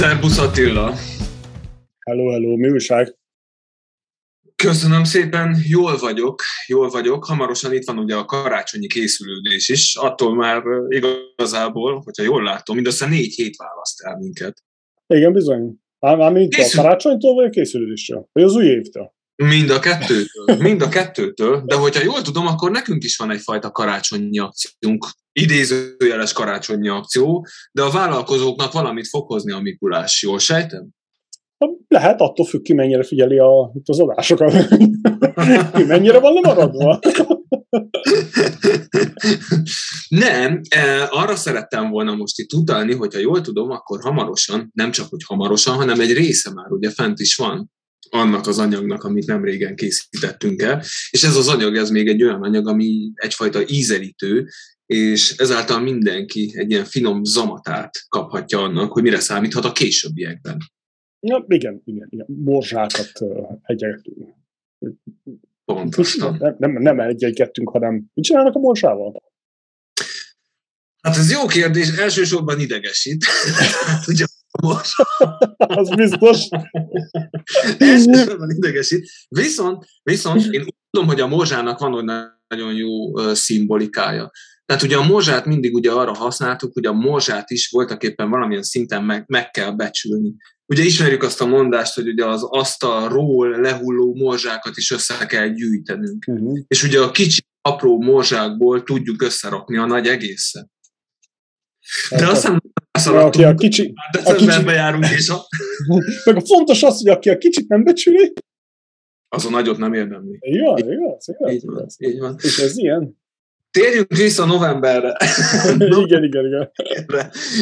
Szerbusz Attila! Hello, hello, mi újság? Köszönöm szépen, jól vagyok, jól vagyok. Hamarosan itt van ugye a karácsonyi készülődés is. Attól már igazából, hogyha jól látom, mindössze négy hét választ el minket. Igen, bizony. Már mint Készül... a karácsonytól, vagy a készülődéstől? Vagy az új évtől? Mind a kettőtől, mind a kettőtől, de hogyha jól tudom, akkor nekünk is van egyfajta karácsonyi akciónk, idézőjeles karácsonyi akció, de a vállalkozóknak valamit fog hozni a Mikulás, jól sejtem? Lehet, attól függ, ki mennyire figyeli a, az adásokat. ki mennyire van lemaradva. nem, e, arra szerettem volna most itt utalni, hogyha jól tudom, akkor hamarosan, nem csak hogy hamarosan, hanem egy része már ugye fent is van annak az anyagnak, amit nem régen készítettünk el, és ez az anyag, ez még egy olyan anyag, ami egyfajta ízelítő, és ezáltal mindenki egy ilyen finom zamatát kaphatja annak, hogy mire számíthat a későbbiekben. Ja, igen, igen, igen. Morzsákat egyegetünk. Pontosan. Nem, nem, nem egyegettünk, hanem mit csinálnak a morzsával? Hát ez jó kérdés, elsősorban idegesít. Ugye most. Az biztos. Elsősorban idegesít. Viszont, viszont én úgy tudom, hogy a morzsának van olyan nagyon jó szimbolikája. Tehát ugye a morzsát mindig ugye arra használtuk, hogy a morzsát is voltak éppen valamilyen szinten meg, meg kell becsülni. Ugye ismerjük azt a mondást, hogy ugye az asztalról lehulló morzsákat is össze kell gyűjtenünk. Uh-huh. És ugye a kicsi apró morzsákból tudjuk összerakni a nagy egészet. De azt hiszem, aki a kicsi, a kicsi... járunk, és a... Meg a fontos az, hogy aki a kicsit nem becsüli, az a nagyot nem érdemli. Igaz, igaz, igaz. Így van, így van. És ez ilyen? Térjünk vissza novemberre. igen, igen, igen.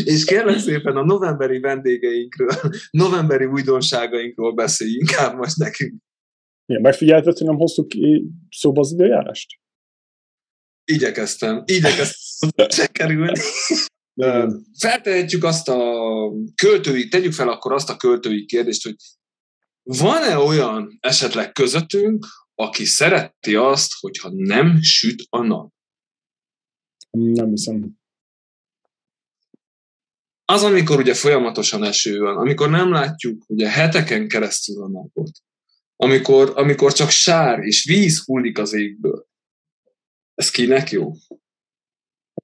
És kérlek szépen a novemberi vendégeinkről, novemberi újdonságainkról beszélj inkább most nekünk. Igen, megfigyelted, hogy nem hoztuk ki szóba az időjárást? Igyekeztem, igyekeztem kerülni. Feltehetjük azt a költői, tegyük fel akkor azt a költői kérdést, hogy van-e olyan esetleg közöttünk, aki szereti azt, hogyha nem süt a nap? Nem hiszem. Az, amikor ugye folyamatosan eső van, amikor nem látjuk ugye heteken keresztül a napot, amikor, amikor csak sár és víz hullik az égből, ez kinek jó?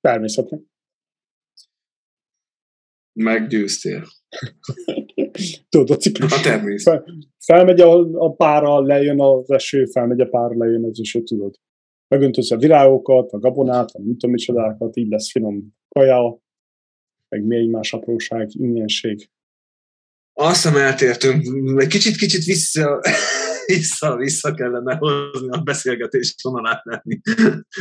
Természetesen. Meggyőztél. Tudod, a ciklus. A természet. Fel, felmegy a, a pára, lejön az eső, felmegy a pára, lejön az eső, tudod. Megöntöz a virágokat, a gabonát, a nem tudom micsodákat, így lesz finom kaja, meg még más apróság, ingyenség. Azt hiszem eltértünk, egy kicsit-kicsit vissza, vissza, vissza kellene hozni a beszélgetés vonalát lenni.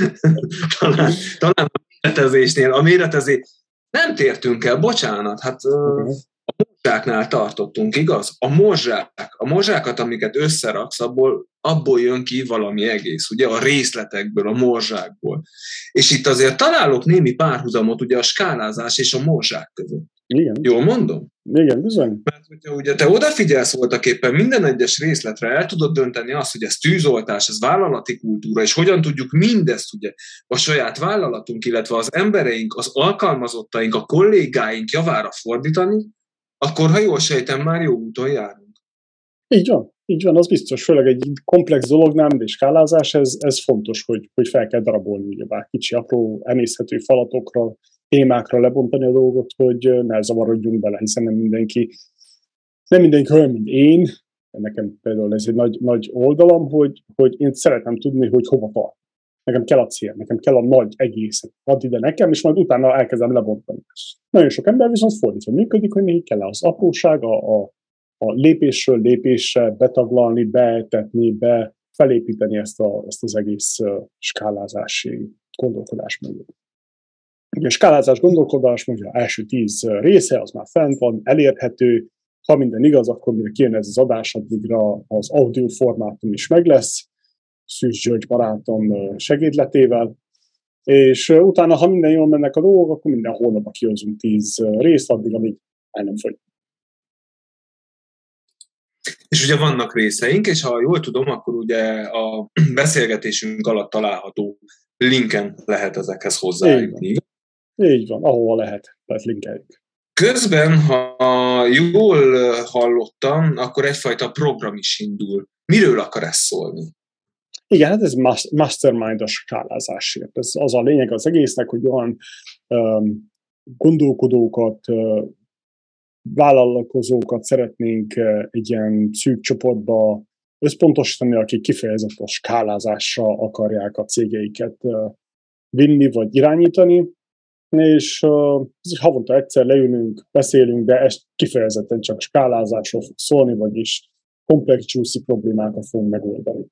talán, talán a méretezésnél, a méretezés, nem tértünk el, bocsánat, hát uh-huh. a morzsáknál tartottunk, igaz? A morzsák, a morzsákat, amiket összeraksz, abból, abból jön ki valami egész, ugye a részletekből, a morzsákból. És itt azért találok némi párhuzamot ugye a skálázás és a morzsák között. Igen. Jól mondom? Igen, bizony. Mert hogyha ugye te odafigyelsz voltak éppen minden egyes részletre, el tudod dönteni azt, hogy ez tűzoltás, ez vállalati kultúra, és hogyan tudjuk mindezt ugye a saját vállalatunk, illetve az embereink, az alkalmazottaink, a kollégáink javára fordítani, akkor, ha jól sejtem, már jó úton járunk. Így van, így van, az biztos, főleg egy komplex dolognál, mint egy skálázás, ez, ez fontos, hogy, hogy fel kell darabolni, ugye bár kicsi, apró, emészhető falatokra, témákra lebontani a dolgot, hogy ne zavarodjunk bele, hiszen nem mindenki, nem mindenki olyan, mint én, nekem például ez egy nagy, nagy oldalam, hogy, hogy én szeretem tudni, hogy hova tart. Nekem kell a cél, nekem kell a nagy egészet. Add ide nekem, és majd utána elkezdem lebontani. Nagyon sok ember viszont fordítva működik, hogy neki kell az apróság, a, a, a lépésről lépésre betaglalni, beetetni, be felépíteni ezt, a, ezt az egész skálázási gondolkodásmódot. Ugye a skálázás gondolkodás, mondja, első tíz része, az már fent van, elérhető, ha minden igaz, akkor mire kijön ez az adás, addigra az audio formátum is meg lesz, Szűs György barátom segédletével, és utána, ha minden jól mennek a dolgok, akkor minden hónapban kihozunk tíz részt, addig, amíg el nem fogy. És ugye vannak részeink, és ha jól tudom, akkor ugye a beszélgetésünk alatt található linken lehet ezekhez hozzájutni. Így van, ahova lehet, tehát linkeljük. Közben, ha jól hallottam, akkor egyfajta program is indul. Miről akar ez szólni? Igen, hát ez mastermind a skálázásért. Ez az a lényeg az egésznek, hogy olyan um, gondolkodókat, vállalkozókat szeretnénk egy ilyen szűk csoportba összpontosítani, akik kifejezetten skálázásra akarják a cégeiket vinni vagy irányítani, és uh, havonta egyszer leülünk, beszélünk, de ez kifejezetten csak skálázásról fog szólni, vagyis komplex juicy problémákat fogunk megoldani.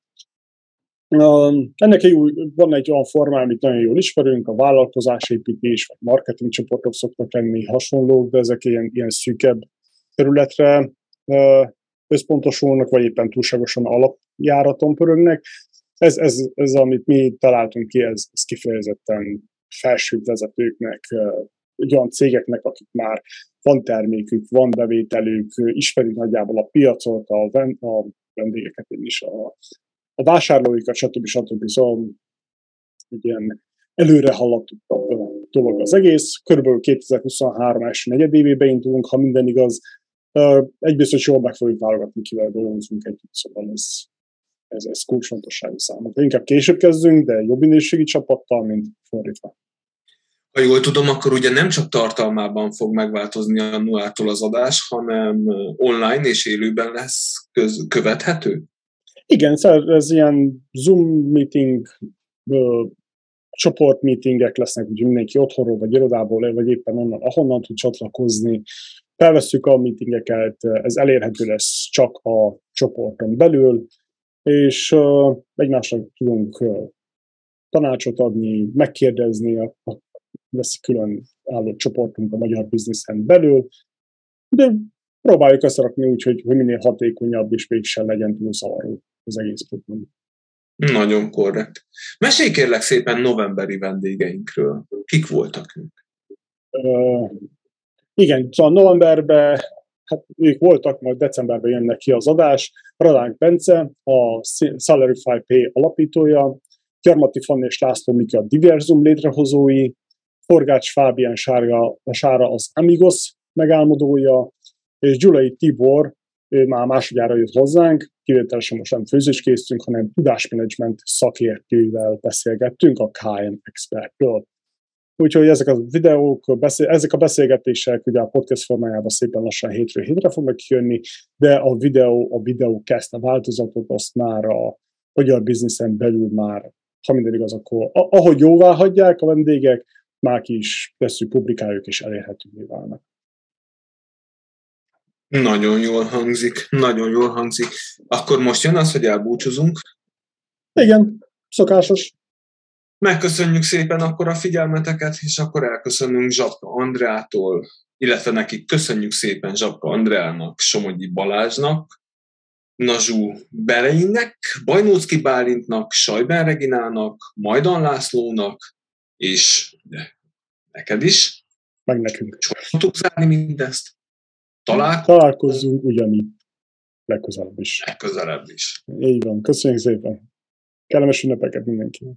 Uh, ennek egy új, van egy olyan formá, amit nagyon jól ismerünk, a vállalkozásépítés, vagy marketing csoportok szoktak lenni hasonlók, de ezek ilyen, ilyen szűkebb területre uh, összpontosulnak, vagy éppen túlságosan alapjáraton pörögnek. Ez, ez, ez, amit mi találtunk ki, ez, ez kifejezetten felső vezetőknek, olyan cégeknek, akik már van termékük, van bevételük, ismerik nagyjából a piacot, a, a vendégeket is, a, a vásárlóikat, stb. stb. Szóval egy ilyen előre haladott dolog az egész. Körülbelül 2023 első negyedévébe indulunk, ha minden igaz. Egy biztos jól meg fogjuk válogatni, kivel dolgozunk együtt, szóval ez, ez, ez kulcsfontosságú számunkra. Inkább később kezdünk, de jobb minőségi csapattal, mint fordítva. Ha jól tudom, akkor ugye nem csak tartalmában fog megváltozni a nullától az adás, hanem online és élőben lesz köz, követhető? Igen, ez ilyen Zoom meeting, csoportmeetingek lesznek, hogy mindenki otthonról, vagy irodából, vagy éppen onnan, ahonnan tud csatlakozni. Felvesszük a meetingeket, ez elérhető lesz csak a csoporton belül, és egymásnak tudunk tanácsot adni, megkérdezni, a, a, lesz külön álló csoportunk a magyar bizniszen belül, de próbáljuk összerakni úgy, hogy, hogy minél hatékonyabb és mégsem legyen túl zavaró az egész program. Nagyon korrekt. Mesélj kérlek szépen novemberi vendégeinkről. Kik voltak ők? Uh, igen, szóval novemberben hát ők voltak, majd decemberben jönnek ki az adás. Radánk Bence, a Salary 5P alapítója, Gyarmati Fanni és László Miki a Diverzum létrehozói, Forgács Fábián Sárga, a Sára az Amigos megálmodója, és Gyulai Tibor, ő már másodjára jött hozzánk, kivételesen most nem főzéskészítünk, hanem tudásmenedzsment szakértővel beszélgettünk, a KM Expertről. Úgyhogy ezek a videók, beszél, ezek a beszélgetések ugye a podcast formájában szépen lassan hétről hétre fognak jönni, de a videó, a videó kezdte a változatot, azt már a magyar bizniszen belül már, ha minden igaz, akkor ahogy jóvá hagyják a vendégek, már ki is tesszük, publikáljuk és elérhetővé válnak. Nagyon jól hangzik, nagyon jól hangzik. Akkor most jön az, hogy elbúcsúzunk? Igen, szokásos. Megköszönjük szépen akkor a figyelmeteket, és akkor elköszönünk Zsapka Andreától, illetve nekik köszönjük szépen Zsapka Andreának, Somogyi Balázsnak, Nazsú Bereinnek, Bajnócki Bálintnak, Sajben Reginának, Majdan Lászlónak, és neked is. Meg nekünk. Tudtuk zárni mindezt? Találkozunk. Találkozzunk ugyanígy. Legközelebb is. Legközelebb is. Így van. Köszönjük szépen. Kellemes ünnepeket mindenkinek.